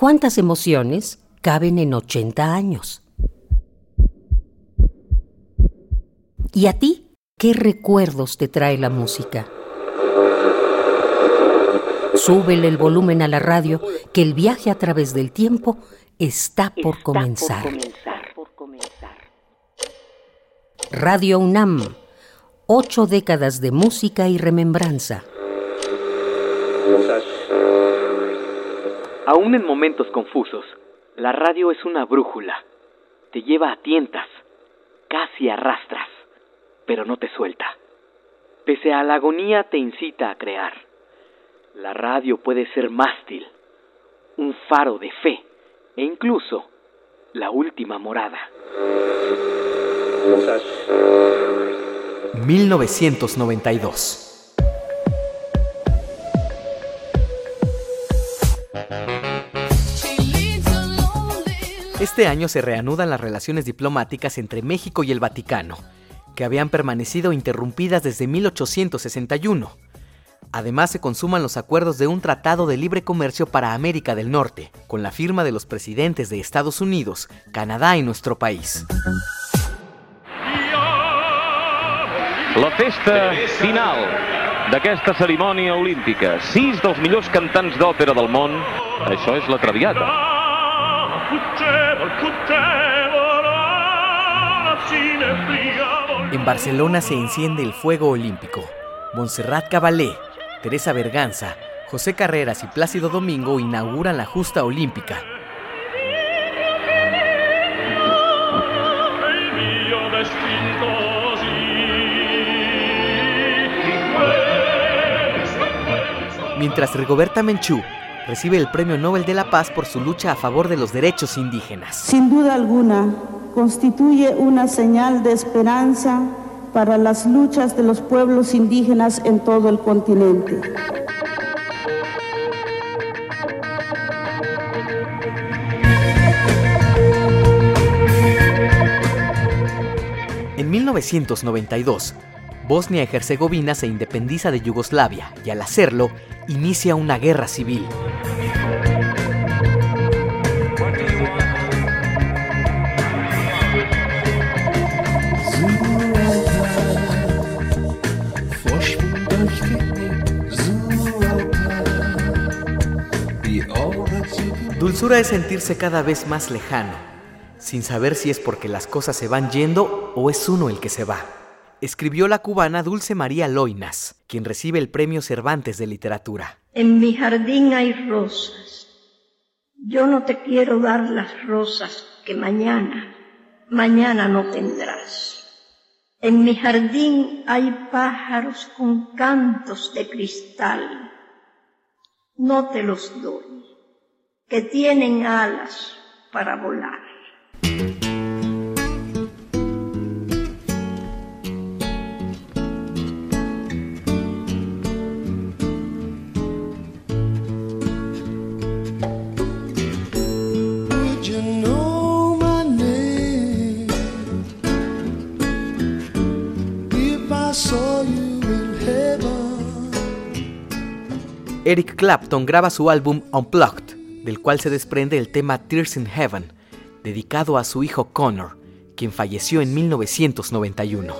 ¿Cuántas emociones caben en 80 años? ¿Y a ti? ¿Qué recuerdos te trae la música? Súbele el volumen a la radio, que el viaje a través del tiempo está por comenzar. Radio UNAM, ocho décadas de música y remembranza. Aún en momentos confusos, la radio es una brújula. Te lleva a tientas, casi arrastras, pero no te suelta. Pese a la agonía te incita a crear. La radio puede ser mástil, un faro de fe e incluso la última morada. 1992 Este año se reanudan las relaciones diplomáticas entre México y el Vaticano, que habían permanecido interrumpidas desde 1861. Además, se consuman los acuerdos de un tratado de libre comercio para América del Norte, con la firma de los presidentes de Estados Unidos, Canadá y nuestro país. La festa final d'aquesta cerimònia olímpica. Sis dels millors cantants d'òpera del món. Això és la Traviata. En Barcelona se enciende el fuego olímpico. Montserrat Caballé, Teresa Berganza, José Carreras y Plácido Domingo inauguran la justa olímpica. Mientras Rigoberta Menchú recibe el Premio Nobel de la Paz por su lucha a favor de los derechos indígenas. Sin duda alguna, constituye una señal de esperanza para las luchas de los pueblos indígenas en todo el continente. En 1992, Bosnia y Herzegovina se independiza de Yugoslavia y al hacerlo inicia una guerra civil. Dulzura es sentirse cada vez más lejano, sin saber si es porque las cosas se van yendo o es uno el que se va. Escribió la cubana Dulce María Loinas, quien recibe el Premio Cervantes de Literatura. En mi jardín hay rosas. Yo no te quiero dar las rosas que mañana, mañana no tendrás. En mi jardín hay pájaros con cantos de cristal. No te los doy que tienen alas para volar. Eric Clapton graba su álbum Unplugged del cual se desprende el tema Tears in Heaven, dedicado a su hijo Connor, quien falleció en 1991.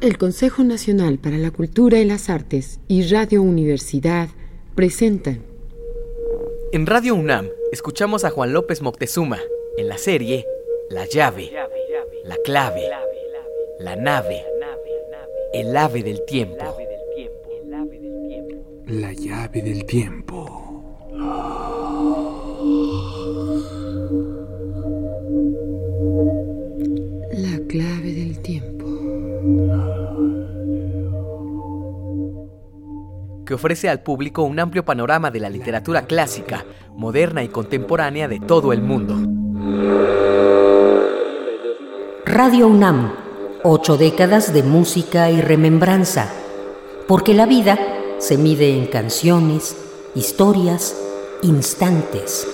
El Consejo Nacional para la Cultura y las Artes y Radio Universidad presentan. En Radio UNAM escuchamos a Juan López Moctezuma en la serie La llave, la clave, la nave el ave del tiempo. La llave del tiempo. La clave del tiempo. Que ofrece al público un amplio panorama de la literatura clásica, moderna y contemporánea de todo el mundo. Radio UNAM Ocho décadas de música y remembranza, porque la vida se mide en canciones, historias, instantes.